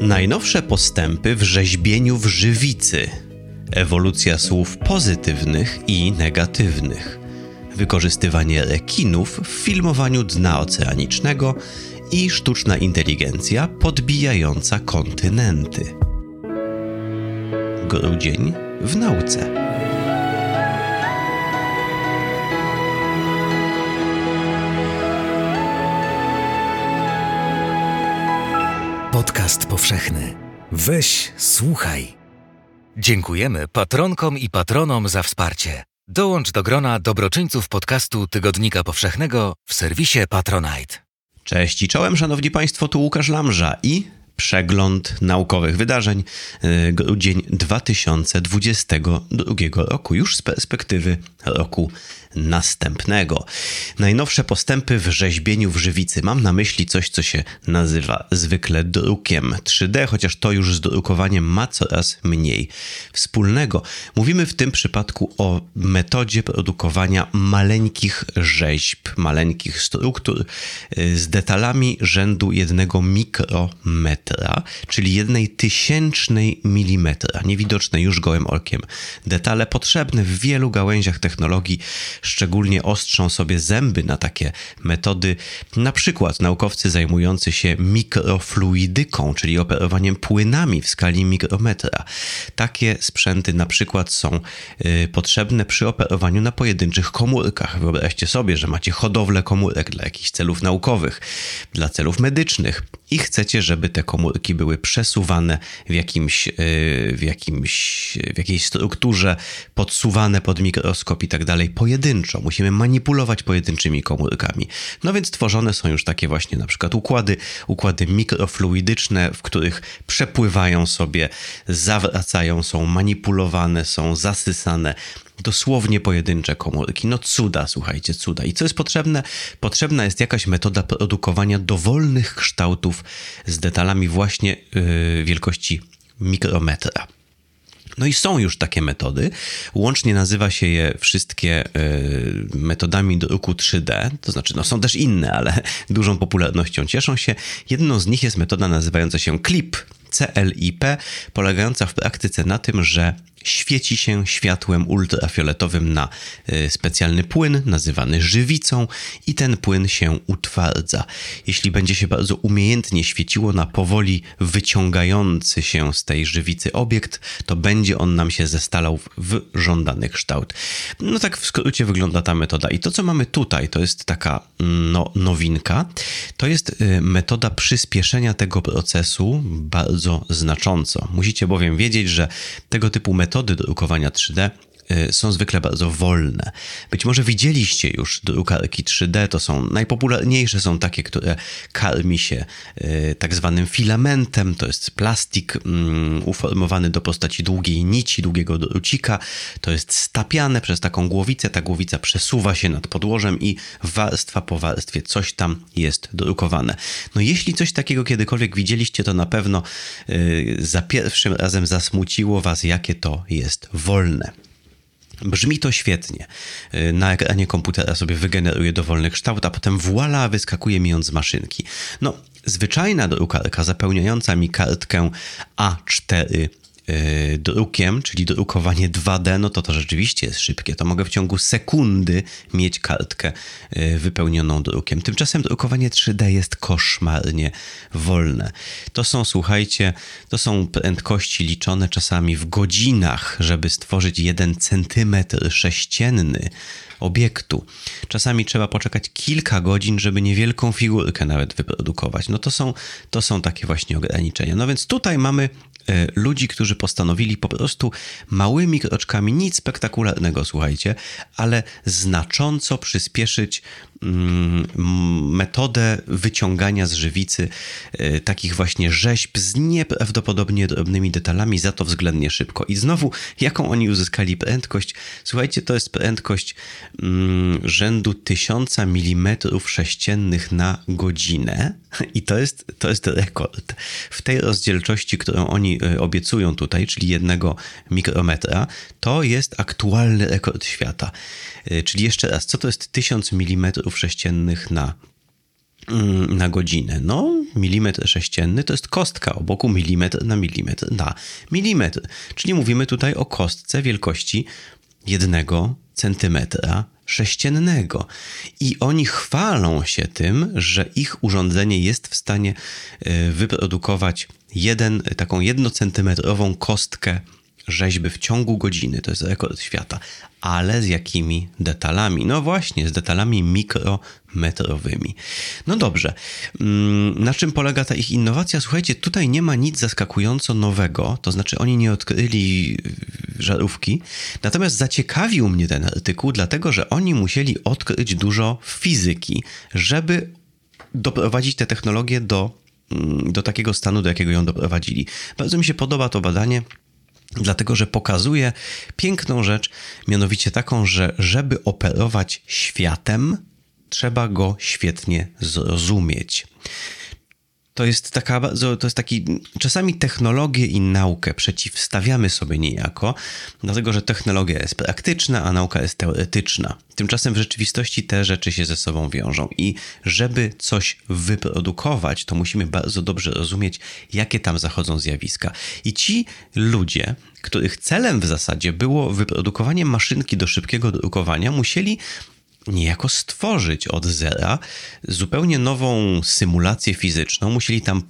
Najnowsze postępy w rzeźbieniu w żywicy. Ewolucja słów pozytywnych i negatywnych. Wykorzystywanie rekinów w filmowaniu dna oceanicznego i sztuczna inteligencja podbijająca kontynenty. Grudzień w nauce. Podcast powszechny. Weź, słuchaj. Dziękujemy patronkom i patronom za wsparcie. Dołącz do grona dobroczyńców podcastu Tygodnika Powszechnego w serwisie Patronite. Cześć i czołem, szanowni państwo, tu Łukasz Lamża i przegląd naukowych wydarzeń y, grudzień 2022 roku, już z perspektywy roku następnego. Najnowsze postępy w rzeźbieniu w żywicy. Mam na myśli coś, co się nazywa zwykle drukiem 3D, chociaż to już z drukowaniem ma coraz mniej wspólnego. Mówimy w tym przypadku o metodzie produkowania maleńkich rzeźb, maleńkich struktur y, z detalami rzędu jednego mikrometra, czyli jednej tysięcznej milimetra, niewidoczne już gołym okiem. Detale potrzebne w wielu gałęziach technologii szczególnie ostrzą sobie zęby na takie metody, na przykład naukowcy zajmujący się mikrofluidyką, czyli operowaniem płynami w skali mikrometra. Takie sprzęty na przykład są y, potrzebne przy operowaniu na pojedynczych komórkach. Wyobraźcie sobie, że macie hodowlę komórek dla jakichś celów naukowych, dla celów medycznych i chcecie, żeby te komórki były przesuwane w jakimś, y, w jakimś, w jakiejś strukturze, podsuwane pod mikroskop i tak dalej, pojedynczo. Musimy manipulować pojedynczymi komórkami. No więc tworzone są już takie właśnie na przykład układy, układy mikrofluidyczne, w których przepływają sobie, zawracają, są manipulowane, są zasysane dosłownie pojedyncze komórki. No cuda, słuchajcie, cuda. I co jest potrzebne? Potrzebna jest jakaś metoda produkowania dowolnych kształtów z detalami właśnie yy, wielkości mikrometra. No i są już takie metody. Łącznie nazywa się je wszystkie y, metodami druku 3D. To znaczy, no są też inne, ale dużą popularnością cieszą się. Jedną z nich jest metoda nazywająca się CLIP. CLIP, polegająca w praktyce na tym, że świeci się światłem ultrafioletowym na y, specjalny płyn nazywany żywicą i ten płyn się utwardza. Jeśli będzie się bardzo umiejętnie świeciło na powoli wyciągający się z tej żywicy obiekt, to będzie on nam się zestalał w żądany kształt. No tak w skrócie wygląda ta metoda. I to, co mamy tutaj, to jest taka no, nowinka. To jest y, metoda przyspieszenia tego procesu bardzo znacząco. Musicie bowiem wiedzieć, że tego typu metody metody drukowania 3D Y, są zwykle bardzo wolne. Być może widzieliście już drukarki 3D, to są najpopularniejsze, są takie, które karmi się y, tak zwanym filamentem, to jest plastik mm, uformowany do postaci długiej nici, długiego drucika, to jest stapiane przez taką głowicę, ta głowica przesuwa się nad podłożem i warstwa po warstwie coś tam jest drukowane. No jeśli coś takiego kiedykolwiek widzieliście, to na pewno y, za pierwszym razem zasmuciło was, jakie to jest wolne. Brzmi to świetnie. Y, na ekranie komputera sobie wygeneruje dowolny kształt, a potem voila, wyskakuje mi on z maszynki. No, zwyczajna drukarka zapełniająca mi kartkę A4 Y, drukiem, czyli drukowanie 2D, no to to rzeczywiście jest szybkie. To mogę w ciągu sekundy mieć kartkę y, wypełnioną drukiem. Tymczasem drukowanie 3D jest koszmarnie wolne. To są, słuchajcie, to są prędkości liczone czasami w godzinach, żeby stworzyć jeden centymetr sześcienny obiektu. Czasami trzeba poczekać kilka godzin, żeby niewielką figurkę nawet wyprodukować. No to są, to są takie właśnie ograniczenia. No więc tutaj mamy E, ludzi, którzy postanowili po prostu małymi kroczkami, nic spektakularnego, słuchajcie, ale znacząco przyspieszyć metodę wyciągania z żywicy e, takich właśnie rzeźb z nieprawdopodobnie drobnymi detalami, za to względnie szybko. I znowu, jaką oni uzyskali prędkość? Słuchajcie, to jest prędkość mm, rzędu 1000 mm sześciennych na godzinę i to jest, to jest rekord. W tej rozdzielczości, którą oni e, obiecują tutaj, czyli jednego mikrometra, to jest aktualny rekord świata. E, czyli jeszcze raz, co to jest 1000 mm sześciennych na mm, na godzinę. No, milimetr sześcienny to jest kostka o boku milimetr na milimetr na milimetr. Czyli mówimy tutaj o kostce wielkości jednego centymetra sześciennego. I oni chwalą się tym, że ich urządzenie jest w stanie e, wyprodukować jeden, taką jednocentymetrową kostkę rzeźby w ciągu godziny. To jest rekord świata. Ale z jakimi detalami? No właśnie, z detalami mikrometrowymi. No dobrze. Mm, na czym polega ta ich innowacja? Słuchajcie, tutaj nie ma nic zaskakująco nowego. To znaczy, oni nie odkryli żarówki. Natomiast zaciekawił mnie ten artykuł, dlatego że oni musieli odkryć dużo fizyki, żeby doprowadzić tę technologię do, mm, do takiego stanu, do jakiego ją doprowadzili. Bardzo mi się podoba to badanie. Dlatego, że pokazuje piękną rzecz, mianowicie taką, że żeby operować światem, trzeba go świetnie zrozumieć to jest taka to jest taki, czasami technologię i naukę przeciwstawiamy sobie niejako, dlatego że technologia jest praktyczna, a nauka jest teoretyczna. Tymczasem w rzeczywistości te rzeczy się ze sobą wiążą i żeby coś wyprodukować, to musimy bardzo dobrze rozumieć, jakie tam zachodzą zjawiska. I ci ludzie, których celem w zasadzie było wyprodukowanie maszynki do szybkiego drukowania, musieli niejako stworzyć od zera zupełnie nową symulację fizyczną. Musieli tam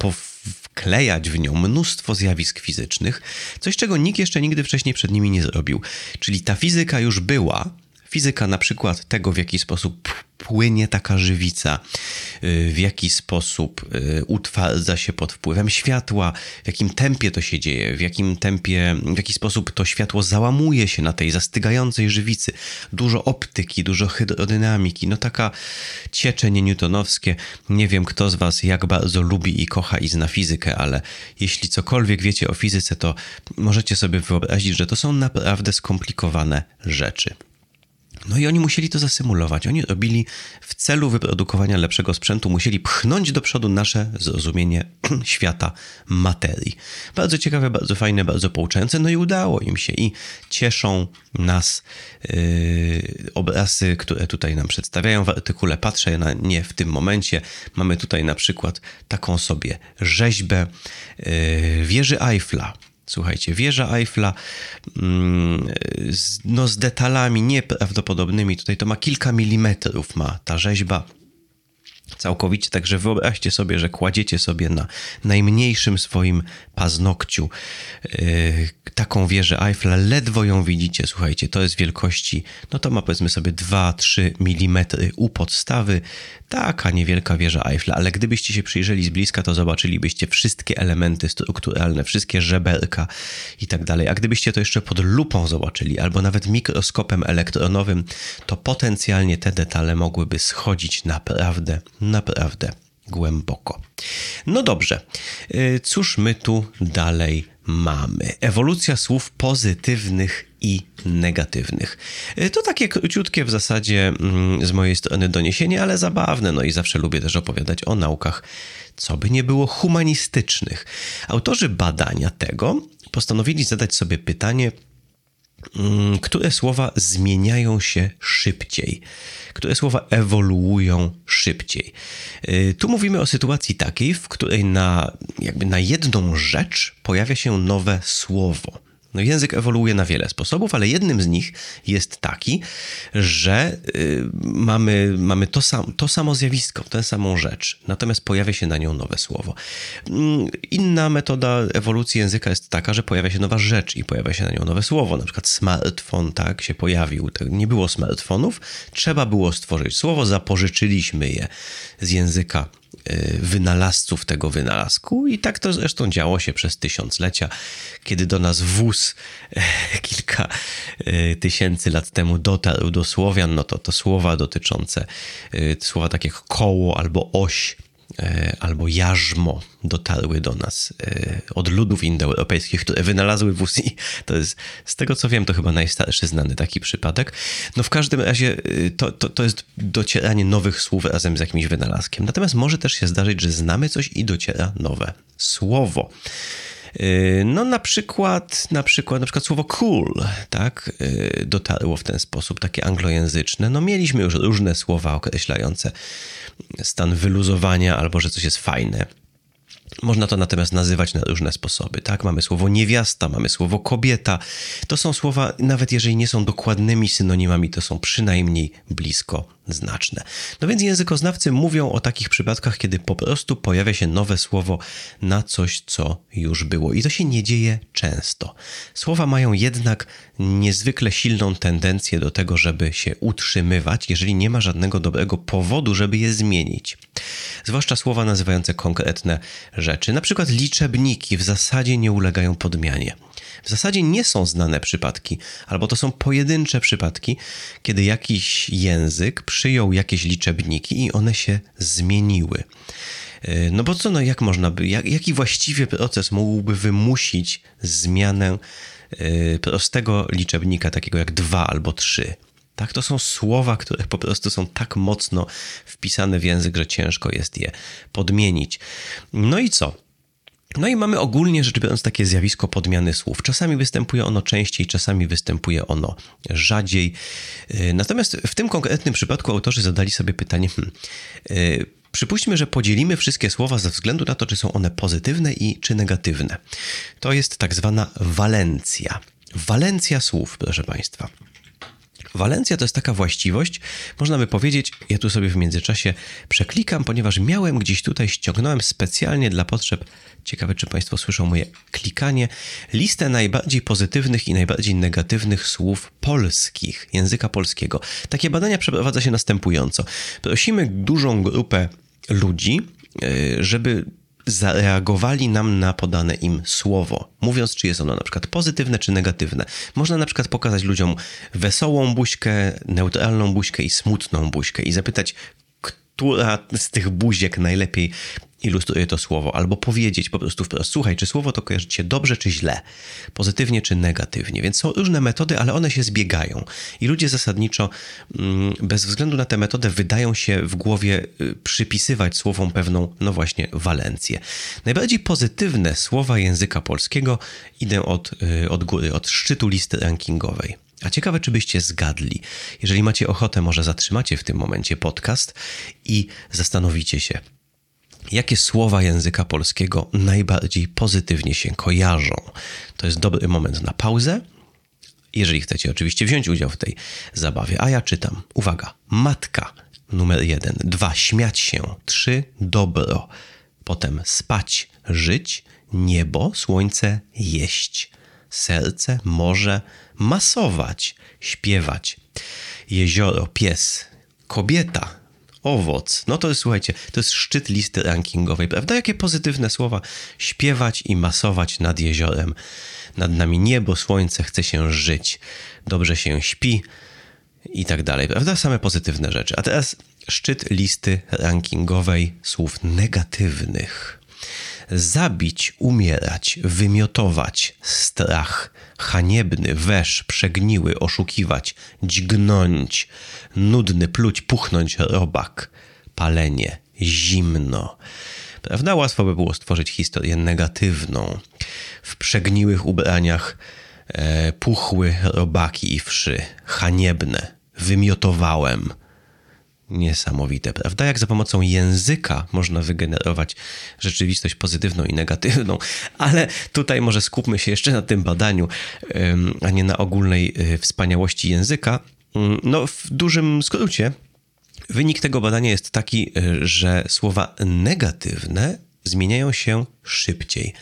wklejać w nią mnóstwo zjawisk fizycznych, coś czego nikt jeszcze nigdy wcześniej przed nimi nie zrobił. Czyli ta fizyka już była, fizyka na przykład tego, w jaki sposób płynie taka żywica, y, w jaki sposób y, utwarza się pod wpływem światła, w jakim tempie to się dzieje, w jakim tempie, w jaki sposób to światło załamuje się na tej zastygającej żywicy. Dużo optyki, dużo hydrodynamiki, no taka cieczenie newtonowskie. Nie wiem, kto z Was jak bardzo lubi i kocha i zna fizykę, ale jeśli cokolwiek wiecie o fizyce, to możecie sobie wyobrazić, że to są naprawdę skomplikowane rzeczy. No i oni musieli to zasymulować. Oni robili w celu wyprodukowania lepszego sprzętu, musieli pchnąć do przodu nasze zrozumienie świata materii. Bardzo ciekawe, bardzo fajne, bardzo pouczające, no i udało im się i cieszą nas yy, obrazy, które tutaj nam przedstawiają w artykule. Patrzę na nie w tym momencie. Mamy tutaj na przykład taką sobie rzeźbę yy, wieży Eiffla Słuchajcie, wieża Eiffla mm, no, z detalami nieprawdopodobnymi. Tutaj to ma kilka milimetrów, ma ta rzeźba całkowicie. Także wyobraźcie sobie, że kładziecie sobie na najmniejszym swoim paznokciu yy, taką wieżę Eiffla, ledwo ją widzicie. Słuchajcie, to jest wielkości, no to ma powiedzmy sobie 2-3 mm u podstawy. Taka niewielka wieża Eiffla, ale gdybyście się przyjrzeli z bliska, to zobaczylibyście wszystkie elementy strukturalne, wszystkie żeberka i tak dalej. A gdybyście to jeszcze pod lupą zobaczyli, albo nawet mikroskopem elektronowym, to potencjalnie te detale mogłyby schodzić naprawdę naprawdę głęboko. No dobrze, y, cóż my tu dalej mamy? Ewolucja słów pozytywnych i negatywnych. Y, to takie króciutkie w zasadzie mm, z mojej strony doniesienie, ale zabawne. No i zawsze lubię też opowiadać o naukach, co by nie było humanistycznych. Autorzy badania tego postanowili zadać sobie pytanie, które słowa zmieniają się szybciej które słowa ewoluują szybciej. Y, tu mówimy o sytuacji takiej, w której na, jakby na jedną rzecz pojawia się nowe słowo. No język ewoluuje na wiele sposobów, ale jednym z nich jest taki, że y, mamy, mamy to, sam, to samo zjawisko, tę samą rzecz, natomiast pojawia się na nią nowe słowo. Mm, inna metoda ewolucji języka jest taka, że pojawia się nowa rzecz i pojawia się na nią nowe słowo. Na przykład smartfon, tak, się pojawił. Tak, nie było smartfonów, trzeba było stworzyć słowo, zapożyczyliśmy je z języka wynalazców tego wynalazku. I tak to zresztą działo się przez tysiąclecia, kiedy do nas wóz e, kilka e, tysięcy lat temu dotarł do Słowian, no to to słowa dotyczące, słowa takie jak koło albo oś E, albo jarzmo dotarły do nas e, od ludów indoeuropejskich, które wynalazły wóz i to jest, z tego co wiem, to chyba najstarszy znany taki przypadek. No w każdym razie e, to, to, to jest docieranie nowych słów razem z jakimś wynalazkiem. Natomiast może też się zdarzyć, że znamy coś i dociera nowe słowo. Y, no na przykład, na przykład, na przykład słowo cool, tak, y, dotarło w ten sposób, takie anglojęzyczne. No mieliśmy już różne słowa określające stan wyluzowania albo że coś jest fajne. Można to natomiast nazywać na różne sposoby, tak? Mamy słowo niewiasta, mamy słowo kobieta. To są słowa, nawet jeżeli nie są dokładnymi synonimami, to są przynajmniej blisko znaczne. No więc językoznawcy mówią o takich przypadkach, kiedy po prostu pojawia się nowe słowo na coś, co już było. I to się nie dzieje często. Słowa mają jednak niezwykle silną tendencję do tego, żeby się utrzymywać, jeżeli nie ma żadnego dobrego powodu, żeby je zmienić. Zwłaszcza słowa nazywające konkretne rzeczy. Na przykład liczebniki w zasadzie nie ulegają podmianie. W zasadzie nie są znane przypadki, albo to są pojedyncze przypadki, kiedy jakiś język przyjął jakieś liczebniki i one się zmieniły. E, no bo co, no jak można by, jak, jaki właściwie proces mógłby wymusić zmianę e, prostego liczebnika, takiego jak dwa albo trzy? Tak, to są słowa, które po prostu są tak mocno wpisane w język, że ciężko jest je podmienić. No i co? No i mamy ogólnie rzecz biorąc takie zjawisko podmiany słów. Czasami występuje ono częściej, czasami występuje ono rzadziej. Y, natomiast w tym konkretnym przypadku autorzy zadali sobie pytanie, hmm, yy, Przypuśćmy, że podzielimy wszystkie słowa ze względu na to, czy są one pozytywne i czy negatywne. To jest tak zwana walencja. Walencja słów, proszę Państwa. Walencja to jest taka właściwość, można by powiedzieć, ja tu sobie w międzyczasie przeklikam, ponieważ miałem gdzieś tutaj, ściągnąłem specjalnie dla potrzeb, ciekawe czy Państwo słyszą moje klikanie, listę najbardziej pozytywnych i najbardziej negatywnych słów polskich, języka polskiego. Takie badania przeprowadza się następująco. Prosimy dużą grupę ludzi, e, żeby zareagowali nam na podane im słowo, mówiąc, czy jest ono na przykład pozytywne, czy negatywne. Można na przykład pokazać ludziom wesołą buźkę, neutralną buźkę i smutną buźkę i zapytać, która z tych buziek najlepiej ilustruje to słowo, albo powiedzieć po prostu wprost, słuchaj, czy słowo to kojarzy się dobrze czy źle, pozytywnie czy negatywnie. Więc są różne metody, ale one się zbiegają. I ludzie zasadniczo, mm, bez względu na tę metodę, wydają się w głowie y, przypisywać słowom pewną, no właśnie, walencję. Najbardziej pozytywne słowa języka polskiego idę od, y, od góry, od szczytu listy rankingowej. A ciekawe, czy byście zgadli. Jeżeli macie ochotę, może zatrzymacie w tym momencie podcast i zastanowicie się, jakie słowa języka polskiego najbardziej pozytywnie się kojarzą. To jest dobry moment na pauzę. Jeżeli chcecie oczywiście wziąć udział w tej zabawie, a ja czytam. Uwaga, matka numer jeden, dwa, śmiać się, trzy, dobro, potem spać, żyć, niebo, słońce, jeść, serce, morze, masować, śpiewać, jezioro, pies, kobieta, owoc. No to słuchajcie, to jest szczyt listy rankingowej, prawda? Jakie pozytywne słowa śpiewać i masować nad jeziorem. Nad nami niebo, słońce, chce się żyć, dobrze się śpi i tak dalej, prawda? Same pozytywne rzeczy. A teraz szczyt listy rankingowej słów negatywnych. Zabić, umierać, wymiotować, strach, haniebny, wesz, przegniły, oszukiwać, dźgnąć, nudny, pluć, puchnąć, robak, palenie, zimno. Prawda? Łatwo by było stworzyć historię negatywną. W przegniłych ubraniach e, puchły robaki i wszy, haniebne, wymiotowałem – niesamowite, prawda? Jak za pomocą języka można wygenerować rzeczywistość pozytywną i negatywną, ale tutaj może skupmy się jeszcze na tym badaniu, a nie na ogólnej y, wspaniałości języka. Mm, no, w dużym skrócie, wynik tego badania jest taki, y, że słowa negatywne zmieniają się szybciej.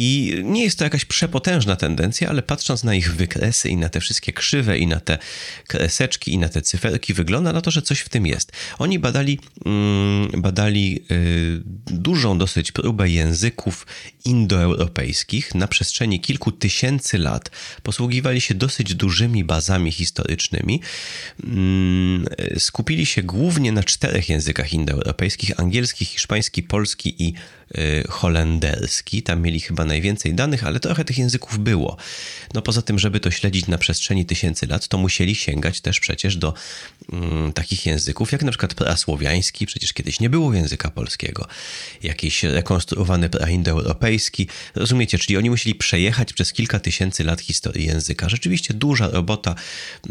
I nie jest to jakaś przepotężna tendencja, ale patrząc na ich wykresy i na te wszystkie krzywe i na te kreseczki i na te cyferki, wygląda na to, że coś w tym jest. Oni badali, mm, badali y, dużą dosyć próbę języków indoeuropejskich na przestrzeni kilku tysięcy lat. Posługiwali się dosyć dużymi bazami historycznymi. Mm, skupili się głównie na czterech językach indoeuropejskich: angielski, hiszpański, polski i holenderski. Tam mieli chyba najwięcej danych, ale trochę tych języków było. No poza tym, żeby to śledzić na przestrzeni tysięcy lat, to musieli sięgać też przecież do mm, takich języków, jak na przykład prasłowiański, przecież kiedyś nie było języka polskiego. Jakiś rekonstruowany praindoeuropejski. Rozumiecie, czyli oni musieli przejechać przez kilka tysięcy lat historii języka. Rzeczywiście duża robota,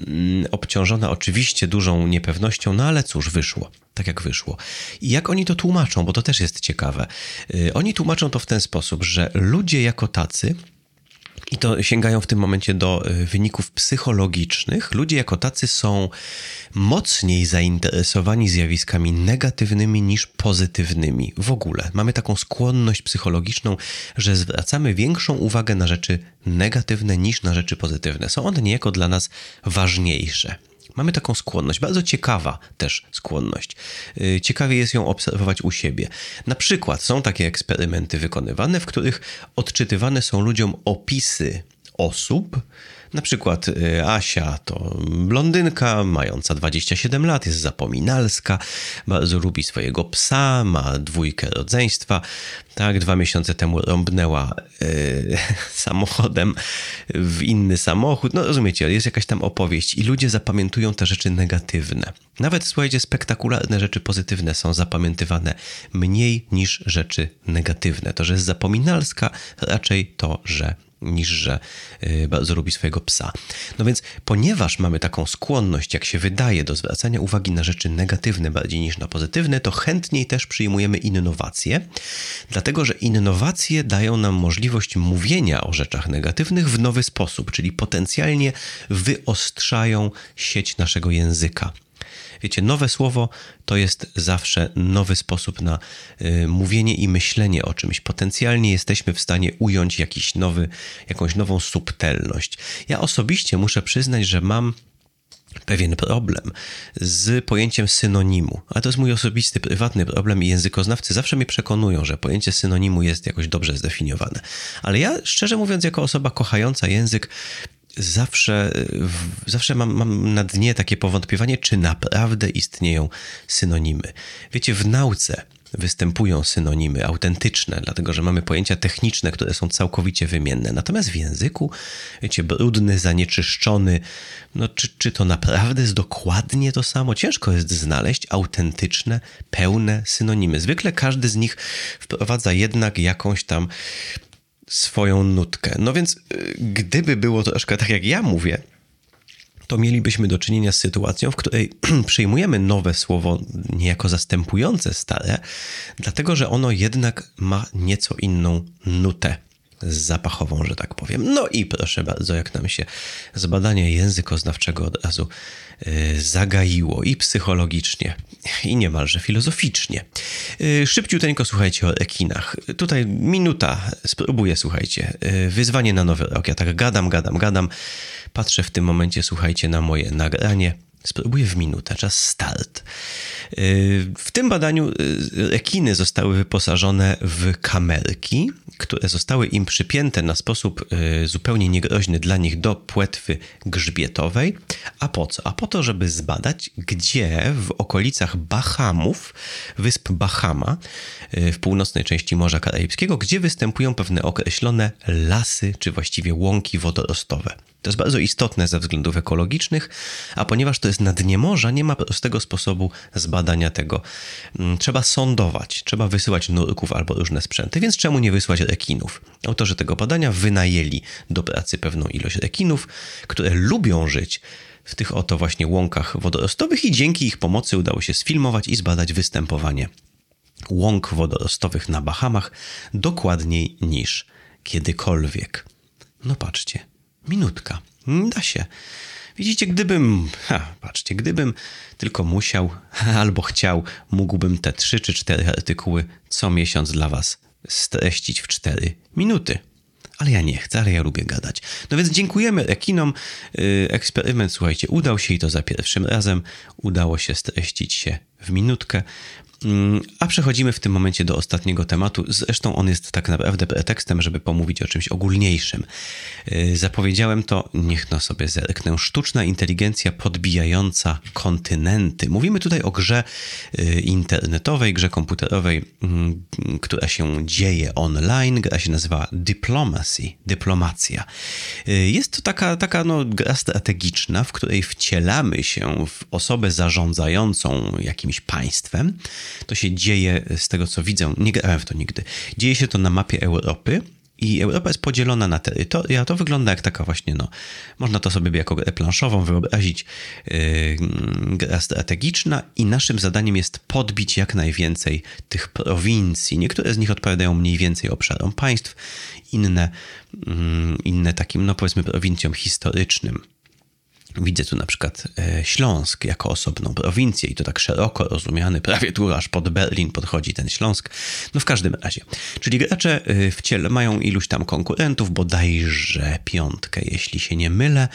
mm, obciążona oczywiście dużą niepewnością, no ale cóż, wyszło tak jak wyszło. I jak oni to tłumaczą, bo to też jest ciekawe. Y, oni tłumaczą to w ten sposób, że ludzie jako tacy i to sięgają w tym momencie do y, wyników psychologicznych. Ludzie jako tacy są mocniej zainteresowani zjawiskami negatywnymi niż pozytywnymi. W ogóle mamy taką skłonność psychologiczną, że zwracamy większą uwagę na rzeczy negatywne niż na rzeczy pozytywne. Są one niejako dla nas ważniejsze. Mamy taką skłonność, bardzo ciekawa też skłonność. Y, ciekawie jest ją obserwować u siebie. Na przykład są takie eksperymenty wykonywane, w których odczytywane są ludziom opisy osób, na przykład y, Asia to blondynka, mająca 27 lat, jest zapominalska, bardzo lubi swojego psa, ma dwójkę rodzeństwa. Tak, dwa miesiące temu rąbnęła yy, samochodem w inny samochód. No rozumiecie, jest jakaś tam opowieść i ludzie zapamiętują te rzeczy negatywne. Nawet, słuchajcie, spektakularne rzeczy pozytywne są zapamiętywane mniej niż rzeczy negatywne. To, że jest zapominalska, raczej to, że niż że y, lubi swojego psa. No więc, ponieważ mamy taką skłonność, jak się wydaje, do zwracania uwagi na rzeczy negatywne bardziej niż na pozytywne, to chętniej też przyjmujemy innowacje, dlatego że innowacje dają nam możliwość mówienia o rzeczach negatywnych w nowy sposób, czyli potencjalnie wyostrzają sieć naszego języka. Wiecie, nowe słowo to jest zawsze nowy sposób na y, mówienie i myślenie o czymś. Potencjalnie jesteśmy w stanie ująć jakiś nowy, jakąś nową subtelność. Ja osobiście muszę przyznać, że mam pewien problem z pojęciem synonimu. A to jest mój osobisty, prywatny problem i językoznawcy zawsze mnie przekonują, że pojęcie synonimu jest jakoś dobrze zdefiniowane. Ale ja, szczerze mówiąc, jako osoba kochająca język, zawsze, zawsze mam, mam na dnie takie powątpiewanie, czy naprawdę istnieją synonimy. Wiecie, w nauce występują synonimy autentyczne, dlatego że mamy pojęcia techniczne, które są całkowicie wymienne. Natomiast w języku, wiecie, brudny, zanieczyszczony, no czy, czy to naprawdę jest dokładnie to samo? Ciężko jest znaleźć autentyczne, pełne synonimy. Zwykle każdy z nich wprowadza jednak jakąś tam swoją nutkę. No więc y, gdyby było troszkę tak jak ja mówię, to mielibyśmy do czynienia z sytuacją, w której przyjmujemy nowe słowo niejako zastępujące stare, dlatego że ono jednak ma nieco inną nutę zapachową, że tak powiem. No i proszę bardzo, jak nam się z badania językoznawczego od razu yy, zagaiło i psychologicznie, i niemalże filozoficznie. Yy, szybciuteńko słuchajcie o ekinach. Tutaj minuta, spróbuję, słuchajcie. Yy, wyzwanie na nowy rok. Ja tak gadam, gadam, gadam. Patrzę w tym momencie, słuchajcie, na moje nagranie. Spróbuję w minutę, czas start. Y, w tym badaniu y, rekiny zostały wyposażone w kamerki, które zostały im przypięte na sposób y, zupełnie niegroźny dla nich do płetwy grzbietowej. A po co? A po to, żeby zbadać, gdzie w okolicach Bahamów, wysp Bahama, w północnej części Morza Karaibskiego, gdzie występują pewne określone lasy, czy właściwie łąki wodorostowe. To jest bardzo istotne ze względów ekologicznych, a ponieważ to jest na dnie morza, nie ma prostego sposobu zbadania tego. Mm, trzeba sądować, trzeba wysyłać nurków albo różne sprzęty, więc czemu nie wysłać rekinów? Autorzy tego badania wynajęli do pracy pewną ilość rekinów, które lubią żyć w tych oto właśnie łąkach wodorostowych i dzięki ich pomocy udało się sfilmować i zbadać występowanie łąk wodorostowych na Bahamach dokładniej niż kiedykolwiek. No patrzcie, Minutka. Da się. Widzicie, gdybym, ha, patrzcie, gdybym tylko musiał albo chciał, mógłbym te trzy czy cztery artykuły co miesiąc dla Was streścić w cztery minuty. Ale ja nie chcę, ale ja lubię gadać. No więc dziękujemy ekinom. Y, eksperyment, słuchajcie, udał się i to za pierwszym razem. Udało się streścić się w minutkę. Mm, a przechodzimy w tym momencie do ostatniego tematu. Zresztą on jest tak naprawdę pretekstem, żeby pomówić o czymś ogólniejszym. Y, zapowiedziałem to, niech no sobie zerknę. Sztuczna inteligencja podbijająca kontynenty. Mówimy tutaj o grze y, internetowej, grze komputerowej, mm, która się dzieje online. Gra się nazywa Diplomacy, dyplomacja. Y, jest to taka, taka no, gra strategiczna, w której wcielamy się w osobę zarządzającą jakimś państwem to się dzieje, z tego co widzę, nie grałem w to nigdy, dzieje się to na mapie Europy. I Europa jest podzielona na terytoria. To wygląda jak taka właśnie, no, można to sobie jako grę planszową wyobrazić, yy, gra strategiczna i naszym zadaniem jest podbić jak najwięcej tych prowincji. Niektóre z nich odpowiadają mniej więcej obszarom państw, inne, yy, inne takim, no powiedzmy, prowincjom historycznym. Widzę tu na przykład e, Śląsk jako osobną prowincję i to tak szeroko rozumiany, prawie tu aż pod Berlin podchodzi ten Śląsk. No w każdym razie. Czyli gracze e, w ciele mają iluś tam konkurentów, bodajże piątkę, jeśli się nie mylę,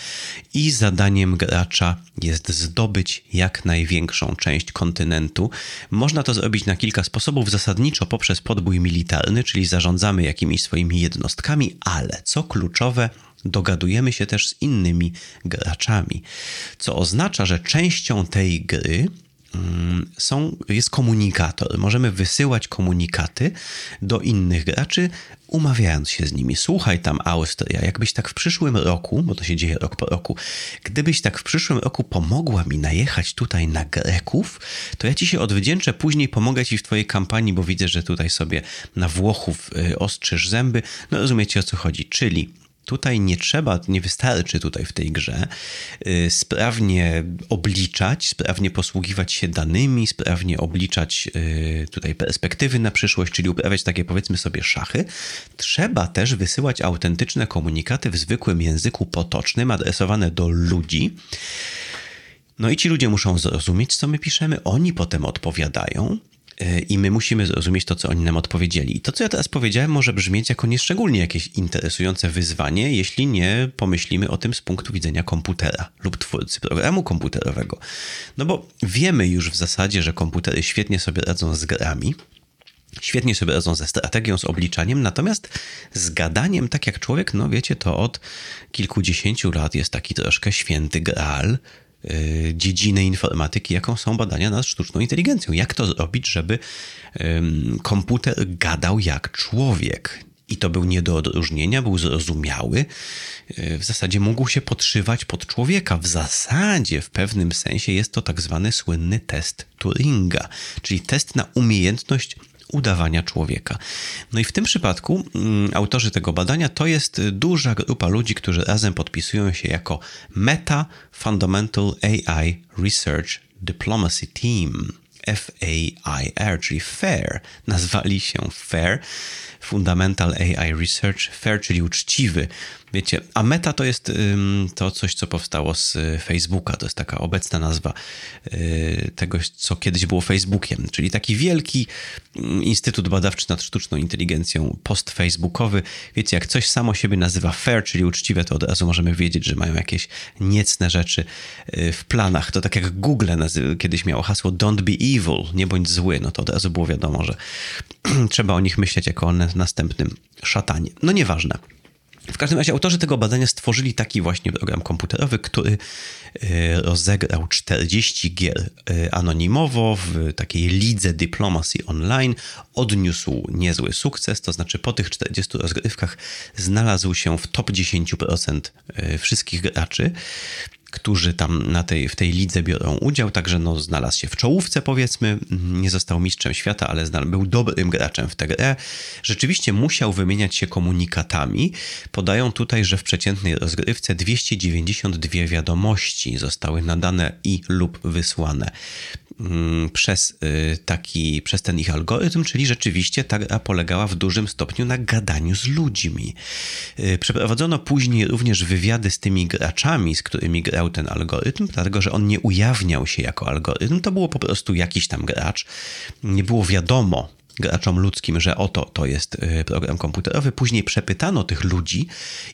i zadaniem gracza jest zdobyć jak największą część kontynentu. Można to zrobić na kilka sposobów, zasadniczo poprzez podbój militarny, czyli zarządzamy jakimiś swoimi jednostkami, ale co kluczowe, dogadujemy się też z innymi graczami, co oznacza, że częścią tej gry mm, są, jest komunikator. Możemy wysyłać komunikaty do innych graczy, umawiając się z nimi. Słuchaj tam, Austria, jakbyś tak w przyszłym roku, bo to się dzieje rok po roku, gdybyś tak w przyszłym roku pomogła mi najechać tutaj na Greków, to ja ci się odwdzięczę, później pomogę ci w twojej kampanii, bo widzę, że tutaj sobie na Włochów y, ostrzysz zęby. No rozumiecie o co chodzi. Czyli Tutaj nie trzeba, nie wystarczy tutaj w tej grze y, sprawnie obliczać, sprawnie posługiwać się danymi, sprawnie obliczać y, tutaj perspektywy na przyszłość, czyli uprawiać takie powiedzmy sobie szachy. Trzeba też wysyłać autentyczne komunikaty w zwykłym języku potocznym, adresowane do ludzi. No i ci ludzie muszą zrozumieć, co my piszemy, oni potem odpowiadają. E, i my musimy zrozumieć to, co oni nam odpowiedzieli. I to, co ja teraz powiedziałem, może brzmieć jako nieszczególnie jakieś interesujące wyzwanie, jeśli nie pomyślimy o tym z punktu widzenia komputera lub twórcy programu komputerowego. No bo wiemy już w zasadzie, że komputery świetnie sobie radzą z grami, świetnie sobie radzą ze strategią, z obliczaniem, natomiast z gadaniem, tak jak człowiek, no wiecie, to od kilkudziesięciu lat jest taki troszkę święty graal, dziedziny informatyki, jaką są badania nad sztuczną inteligencją. Jak to zrobić, żeby komputer gadał jak człowiek? I to był nie do odróżnienia, był zrozumiały. Y, w zasadzie mógł się podszywać pod człowieka. W zasadzie, w pewnym sensie, jest to tak zwany słynny test Turinga, czyli test na umiejętność udawania człowieka. No i w tym przypadku mm, autorzy tego badania to jest duża grupa ludzi, którzy razem podpisują się jako Meta Fundamental AI Research Diplomacy Team. FAIR, czyli FAIR. Nazwali się FAIR, Fundamental AI Research, FAIR, czyli uczciwy Wiecie, a Meta to jest to coś, co powstało z y, Facebooka. To jest taka obecna nazwa y, tego, co kiedyś było Facebookiem, czyli taki wielki instytut badawczy nad sztuczną inteligencją post-facebookowy. Wiecie, jak coś samo siebie nazywa fair, czyli uczciwe, to od razu możemy wiedzieć, że mają jakieś niecne rzeczy y, w planach. To tak jak Google kiedyś miało hasło don't be evil, nie bądź zły, no to od razu było wiadomo, że trzeba o nich myśleć jako o następnym szatanie. No nieważne. W każdym razie autorzy tego badania stworzyli taki właśnie program komputerowy, który e, rozegrał 40 gier e, anonimowo w takiej lidze Diplomacy Online. Odniósł niezły sukces, to znaczy po tych 40 rozgrywkach znalazł się w top 10% e, wszystkich graczy którzy tam na tej, w tej lidze biorą udział, także no, znalazł się w czołówce powiedzmy, nie został mistrzem świata, ale był dobrym graczem w tę grę. Rzeczywiście musiał wymieniać się komunikatami. Podają tutaj, że w przeciętnej rozgrywce 292 wiadomości zostały nadane i lub wysłane. Mm, przez y, taki, przez ten ich algorytm, czyli rzeczywiście ta gra polegała w dużym stopniu na gadaniu z ludźmi. Y, przeprowadzono później również wywiady z tymi graczami, z którymi grał ten algorytm, dlatego że on nie ujawniał się jako algorytm, to było po prostu jakiś tam gracz. Nie było wiadomo, graczom ludzkim, że oto to jest y, program komputerowy. Później przepytano tych ludzi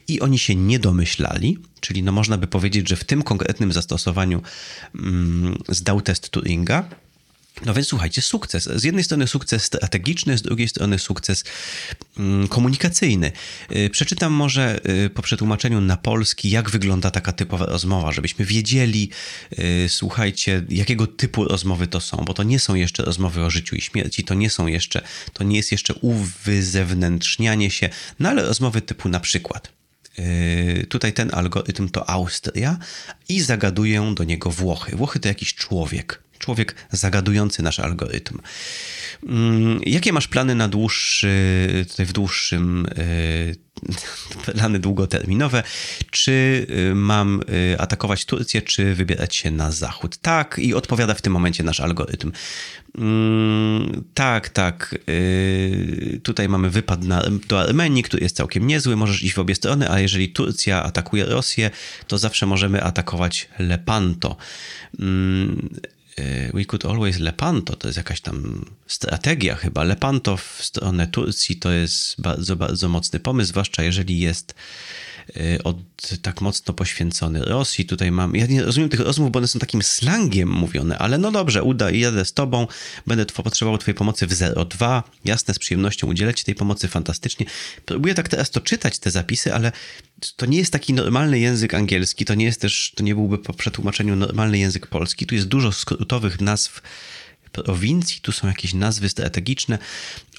i oni się nie domyślali, czyli no można by powiedzieć, że w tym konkretnym zastosowaniu mm, zdał test Turinga. No więc słuchajcie, sukces. Z jednej strony sukces strategiczny, z drugiej strony sukces mm, komunikacyjny. Y, przeczytam może y, po przetłumaczeniu na polski, jak wygląda taka typowa rozmowa, żebyśmy wiedzieli, y, słuchajcie, jakiego typu rozmowy to są, bo to nie są jeszcze rozmowy o życiu i śmierci, to nie są jeszcze, to nie jest jeszcze uwyzewnętrznianie się, no ale rozmowy typu na przykład. Tutaj ten algorytm to Austria i zagaduję do niego Włochy. Włochy to jakiś człowiek człowiek zagadujący nasz algorytm. Mm, jakie masz plany na dłuższy, tutaj w dłuższym, e, plany długoterminowe? Czy e, mam e, atakować Turcję, czy wybierać się na zachód? Tak, i odpowiada w tym momencie nasz algorytm. Mm, tak, tak. Tutaj mamy wypad na, do Armenii, który jest całkiem niezły. Możesz iść w obie strony, a jeżeli Turcja atakuje Rosję, to zawsze możemy atakować Lepanto. Y, we Could Always Lepanto, to jest jakaś tam strategia chyba. Lepanto w stronę Turcji to jest bardzo, bardzo mocny pomysł, zwłaszcza jeżeli jest od, tak mocno poświęcony Rosji. Tutaj mam, ja nie rozumiem tych rozmów, bo one są takim slangiem mówione, ale no dobrze, uda jadę z tobą, będę potrzebował twojej pomocy w 02, jasne, z przyjemnością udzielę ci tej pomocy, fantastycznie. Próbuję tak teraz to czytać, te zapisy, ale to nie jest taki normalny język angielski, to nie jest też, to nie byłby po przetłumaczeniu normalny język polski. Tu jest dużo skrótowych nazw prowincji, tu są jakieś nazwy strategiczne.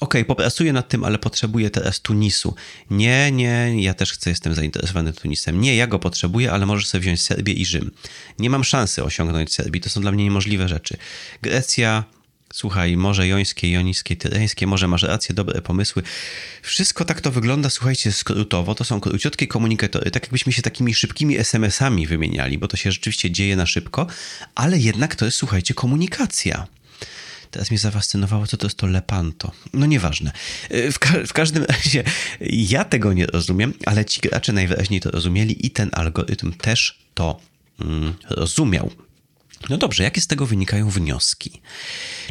Ok, popracuję nad tym, ale potrzebuję teraz Tunisu. Nie, nie, ja też chcę, jestem zainteresowany Tunisem. Nie, ja go potrzebuję, ale możesz sobie wziąć Serbię i Rzym. Nie mam szansy osiągnąć Serbii, to są dla mnie niemożliwe rzeczy. Grecja, Słuchaj, Morze Jońskie, Joniskie, Tyreńskie, może masz rację, dobre pomysły. Wszystko tak to wygląda, słuchajcie, skrótowo. To są króciutkie komunikatory, tak jakbyśmy się takimi szybkimi SMS-ami wymieniali, bo to się rzeczywiście dzieje na szybko, ale jednak to jest, słuchajcie, komunikacja. Teraz mnie zafascynowało, co to jest to Lepanto. No nieważne. W, ka w każdym razie ja tego nie rozumiem, ale ci gracze najwyraźniej to rozumieli i ten algorytm też to mm, rozumiał. No dobrze, jakie z tego wynikają wnioski?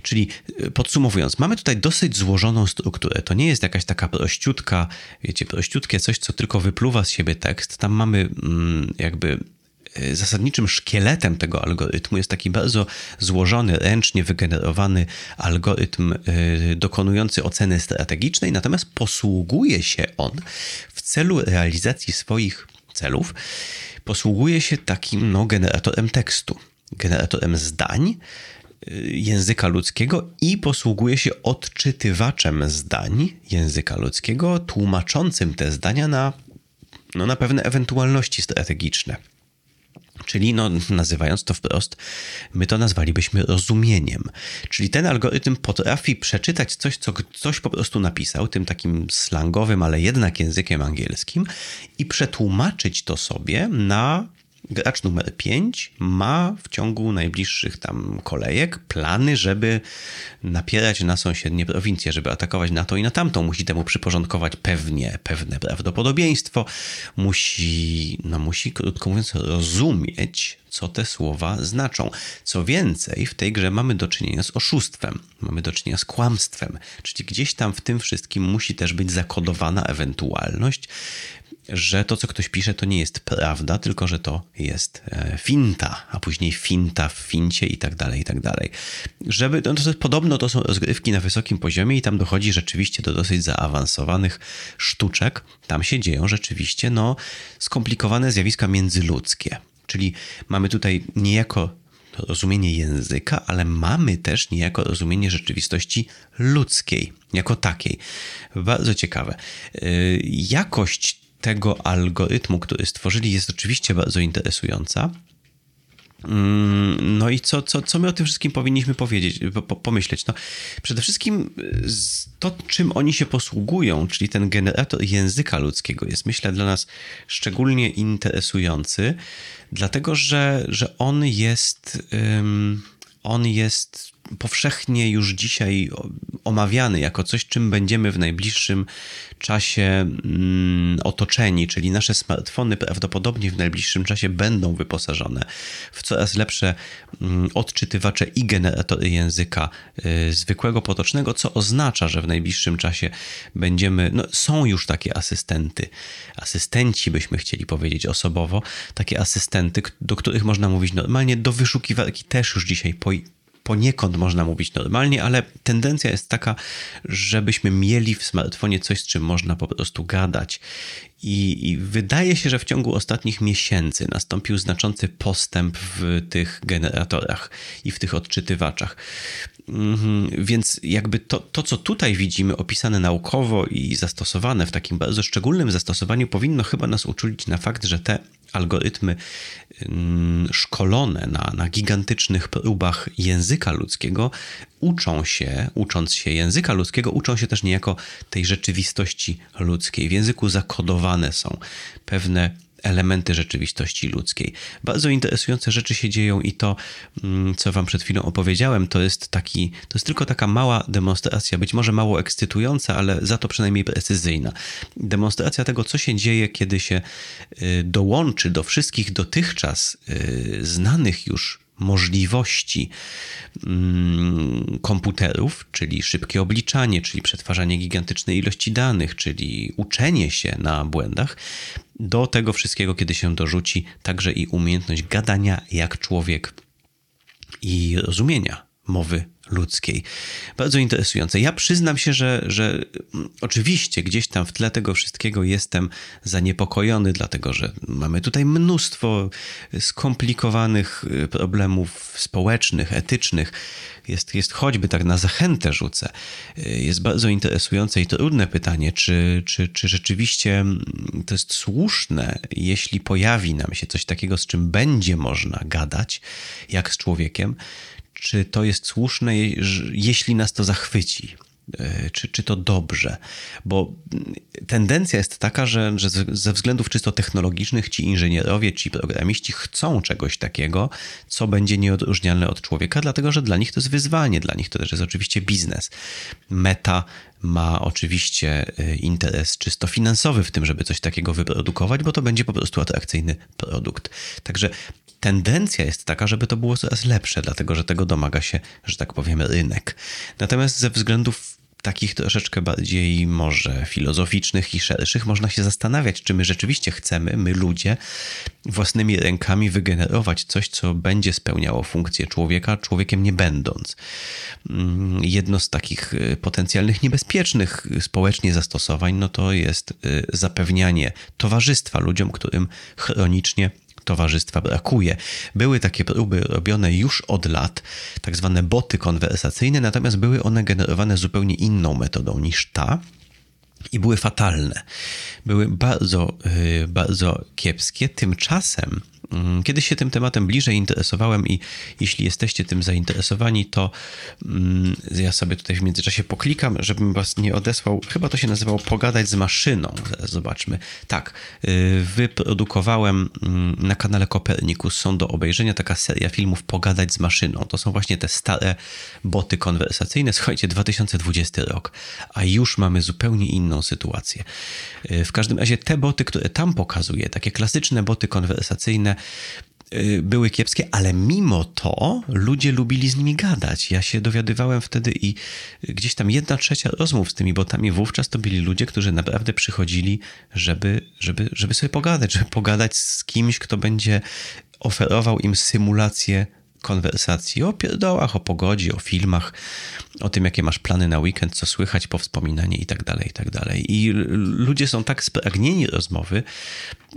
Czyli y, podsumowując, mamy tutaj dosyć złożoną strukturę. To nie jest jakaś taka prościutka, wiecie, prościutkie coś, co tylko wypluwa z siebie tekst. Tam mamy mm, jakby zasadniczym szkieletem tego algorytmu jest taki bardzo złożony, ręcznie wygenerowany algorytm y, dokonujący oceny strategicznej, natomiast posługuje się on w celu realizacji swoich celów, posługuje się takim no, generatorem tekstu generatorem zdań y, języka ludzkiego i posługuje się odczytywaczem zdań języka ludzkiego, tłumaczącym te zdania na, no, na pewne ewentualności strategiczne. Czyli, no, nazywając to wprost, my to nazwalibyśmy rozumieniem. Czyli ten algorytm potrafi przeczytać coś, co ktoś po prostu napisał, tym takim slangowym, ale jednak językiem angielskim, i przetłumaczyć to sobie na gracz numer 5 ma w ciągu najbliższych tam kolejek plany, żeby napierać na sąsiednie prowincje, żeby atakować na to i na tamtą. Musi temu przyporządkować pewnie pewne prawdopodobieństwo. Musi, no musi krótko mówiąc rozumieć, co te słowa znaczą. Co więcej, w tej grze mamy do czynienia z oszustwem, mamy do czynienia z kłamstwem, czyli gdzieś tam w tym wszystkim musi też być zakodowana ewentualność, że to, co ktoś pisze, to nie jest prawda, tylko że to jest e, finta, a później finta w fincie i tak dalej, i tak dalej. Żeby, no to jest, podobno to są rozgrywki na wysokim poziomie i tam dochodzi rzeczywiście do dosyć zaawansowanych sztuczek. Tam się dzieją rzeczywiście, no, skomplikowane zjawiska międzyludzkie. Czyli mamy tutaj niejako rozumienie języka, ale mamy też niejako rozumienie rzeczywistości ludzkiej, jako takiej. Bardzo ciekawe. E, jakość tego algorytmu, który stworzyli, jest oczywiście bardzo interesująca. Mm, no i co, co, co my o tym wszystkim powinniśmy powiedzieć, pomyśleć? No, przede wszystkim to, czym oni się posługują, czyli ten generator języka ludzkiego, jest myślę dla nas szczególnie interesujący, dlatego że, że on jest. Um, on jest powszechnie już dzisiaj omawiany jako coś, czym będziemy w najbliższym czasie mm, otoczeni, czyli nasze smartfony prawdopodobnie w najbliższym czasie będą wyposażone w coraz lepsze mm, odczytywacze i generatory języka y, zwykłego, potocznego, co oznacza, że w najbliższym czasie będziemy, no są już takie asystenty, asystenci byśmy chcieli powiedzieć osobowo, takie asystenty, do których można mówić normalnie, do wyszukiwarki też już dzisiaj po poniekąd można mówić normalnie, ale tendencja jest taka, żebyśmy mieli w smartfonie coś, z czym można po prostu gadać. I, I, wydaje się, że w ciągu ostatnich miesięcy nastąpił znaczący postęp w tych generatorach i w tych odczytywaczach. Mhm, więc jakby to, to, co tutaj widzimy opisane naukowo i zastosowane w takim bardzo szczególnym zastosowaniu, powinno chyba nas uczulić na fakt, że te algorytmy mm, szkolone na, na gigantycznych próbach języka ludzkiego uczą się, ucząc się języka ludzkiego, uczą się też niejako tej rzeczywistości ludzkiej. W języku zakodowane są pewne elementy rzeczywistości ludzkiej. Bardzo interesujące rzeczy się dzieją i to, mm, co wam przed chwilą opowiedziałem, to jest taki, to jest tylko taka mała demonstracja, być może mało ekscytująca, ale za to przynajmniej precyzyjna. Demonstracja tego, co się dzieje, kiedy się y, dołączy do wszystkich dotychczas y, znanych już możliwości mm, komputerów, czyli szybkie obliczanie, czyli przetwarzanie gigantycznej ilości danych, czyli uczenie się na błędach, do tego wszystkiego, kiedy się dorzuci także i umiejętność gadania jak człowiek i rozumienia mowy ludzkiej. Bardzo interesujące. Ja przyznam się, że, że mm, oczywiście gdzieś tam w tle tego wszystkiego jestem zaniepokojony, dlatego że mamy tutaj mnóstwo skomplikowanych y, problemów społecznych, etycznych. Jest, jest choćby tak na zachętę rzucę. Y, jest bardzo interesujące i trudne pytanie, czy, czy, czy rzeczywiście mm, to jest słuszne, jeśli pojawi nam się coś takiego, z czym będzie można gadać, jak z człowiekiem, czy to jest słuszne, jeśli nas to zachwyci. E, czy, czy to dobrze? Bo tendencja jest taka, że, że ze względów czysto technologicznych ci inżynierowie, ci programiści chcą czegoś takiego, co będzie nieodróżnialne od człowieka, dlatego że dla nich to jest wyzwanie, dla nich to też jest oczywiście biznes. Meta ma oczywiście e, interes czysto finansowy w tym, żeby coś takiego wyprodukować, bo to będzie po prostu atrakcyjny produkt. Także tendencja jest taka, żeby to było coraz lepsze, dlatego że tego domaga się, że tak powiem, rynek. Natomiast ze względów takich troszeczkę bardziej może filozoficznych i szerszych, można się zastanawiać, czy my rzeczywiście chcemy, my ludzie, własnymi rękami wygenerować coś, co będzie spełniało funkcję człowieka, człowiekiem nie będąc. Mm, jedno z takich y, potencjalnych niebezpiecznych społecznie zastosowań, no to jest y, zapewnianie towarzystwa ludziom, którym chronicznie towarzystwa brakuje. Były takie próby robione już od lat, tak zwane boty konwersacyjne, natomiast były one generowane zupełnie inną metodą niż ta. I były fatalne. Były bardzo, y, bardzo kiepskie. Tymczasem kiedyś się tym tematem bliżej interesowałem i jeśli jesteście tym zainteresowani, to mm, ja sobie tutaj w międzyczasie poklikam, żebym was nie odesłał. Chyba to się nazywało Pogadać z maszyną. Zaraz zobaczmy. Tak, y, wyprodukowałem mm, na kanale Kopernikus. Są do obejrzenia taka seria filmów Pogadać z maszyną. To są właśnie te stare boty konwersacyjne. Słuchajcie, 2020 rok, a już mamy zupełnie inną sytuację. Y, w każdym razie te boty, które tam pokazuję, takie klasyczne boty konwersacyjne, były kiepskie, ale mimo to ludzie lubili z nimi gadać. Ja się dowiadywałem wtedy i gdzieś tam jedna trzecia rozmów z tymi botami wówczas to byli ludzie, którzy naprawdę przychodzili, żeby, żeby, żeby sobie pogadać, żeby pogadać z kimś, kto będzie oferował im symulację konwersacji o pierdołach, o pogodzie, o filmach, o tym, jakie masz plany na weekend, co słychać, powspominanie i tak dalej, i tak dalej. I ludzie są tak spragnieni rozmowy,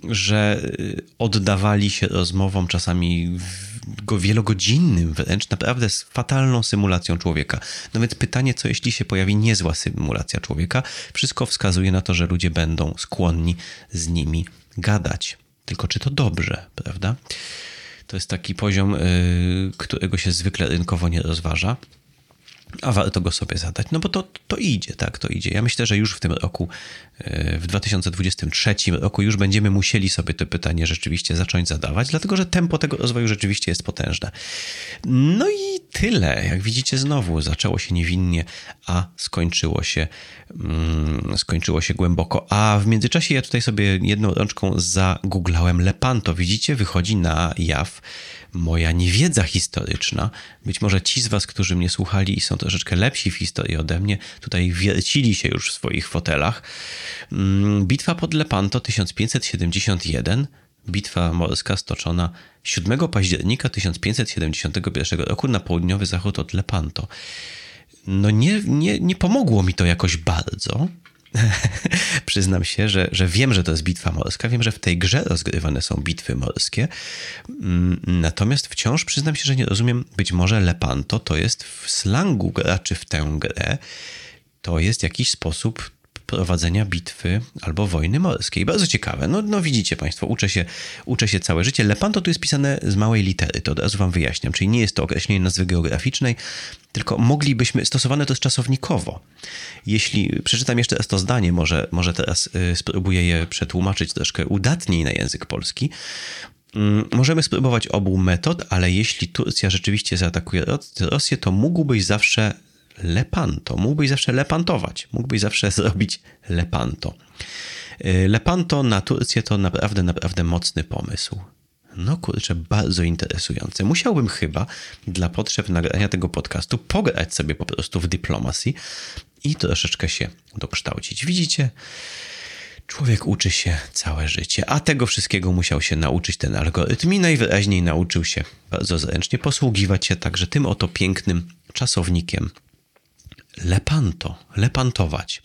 że oddawali się rozmowom czasami wielogodzinnym wręcz, naprawdę z fatalną symulacją człowieka. No więc pytanie, co jeśli się pojawi niezła symulacja człowieka? Wszystko wskazuje na to, że ludzie będą skłonni z nimi gadać. Tylko czy to dobrze, prawda? To jest taki poziom, y, którego się zwykle rynkowo nie rozważa. A warto go sobie zadać, no bo to, to idzie, tak, to idzie. Ja myślę, że już w tym roku, y, w 2023 roku, już będziemy musieli sobie to pytanie rzeczywiście zacząć zadawać, dlatego że tempo tego rozwoju rzeczywiście jest potężne. No i tyle. Jak widzicie, znowu zaczęło się niewinnie, a skończyło się, mm, skończyło się głęboko. A w międzyczasie ja tutaj sobie jedną rączką zagooglałem Lepanto. Widzicie, wychodzi na jaw moja niewiedza historyczna. Być może ci z was, którzy mnie słuchali i są troszeczkę lepsi w historii ode mnie, tutaj wiercili się już w swoich fotelach. Mm, bitwa pod Lepanto 1571 bitwa morska stoczona 7 października 1571 roku na południowy zachód od Lepanto. No nie, nie, nie pomogło mi to jakoś bardzo. Przyznam się, że, że wiem, że to jest bitwa morska, wiem, że w tej grze rozgrywane są bitwy morskie, mm, natomiast wciąż przyznam się, że nie rozumiem, być może Lepanto to jest w slangu graczy w tę grę, to jest jakiś sposób prowadzenia bitwy albo wojny morskiej. Bardzo ciekawe. No, no widzicie Państwo, uczę się, uczę się całe życie. Lepanto tu jest pisane z małej litery, to od razu Wam wyjaśniam. Czyli nie jest to określenie nazwy geograficznej, tylko moglibyśmy, stosowane to jest czasownikowo. Jeśli przeczytam jeszcze raz to zdanie, może, może teraz y, spróbuję je przetłumaczyć troszkę udatniej na język polski. Mm, możemy spróbować obu metod, ale jeśli Turcja rzeczywiście zaatakuje Rosję, to mógłbyś zawsze Lepanto. Mógłbyś zawsze lepantować, mógłbyś zawsze zrobić Lepanto. Y, Lepanto na Turcję to naprawdę, naprawdę mocny pomysł. No kurczę, bardzo interesujące. Musiałbym chyba dla potrzeb nagrania tego podcastu pograć sobie po prostu w dyplomacji i troszeczkę się dokształcić. Widzicie? Człowiek uczy się całe życie, a tego wszystkiego musiał się nauczyć ten algorytm i najwyraźniej nauczył się bardzo zręcznie posługiwać się także tym oto pięknym czasownikiem lepanto, lepantować.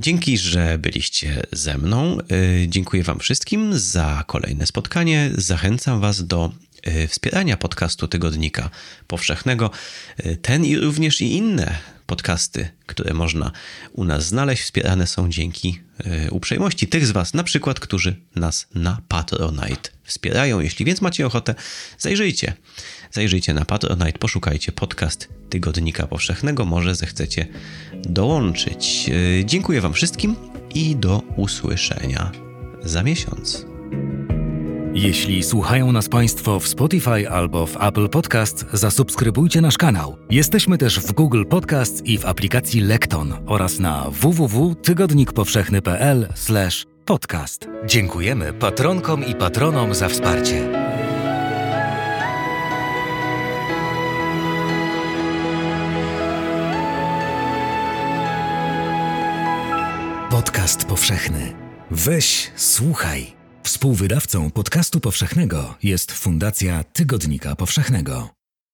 Dzięki, że byliście ze mną. Y, dziękuję Wam wszystkim za kolejne spotkanie. Zachęcam Was do y, wspierania podcastu Tygodnika Powszechnego. Y, ten i również i inne podcasty, które można u nas znaleźć, wspierane są dzięki uprzejmości tych z Was, na przykład, którzy nas na Patronite wspierają. Jeśli więc macie ochotę, zajrzyjcie. Zajrzyjcie na Patronite, poszukajcie podcast Tygodnika Powszechnego, może zechcecie dołączyć. E, dziękuję Wam wszystkim i do usłyszenia za miesiąc. Jeśli słuchają nas Państwo w Spotify albo w Apple Podcast, zasubskrybujcie nasz kanał. Jesteśmy też w Google Podcast i w aplikacji Lekton oraz na www.tygodnikpowszechny.pl/podcast. Dziękujemy patronkom i patronom za wsparcie. Podcast powszechny. Weź, słuchaj. Współwydawcą podcastu powszechnego jest Fundacja Tygodnika Powszechnego.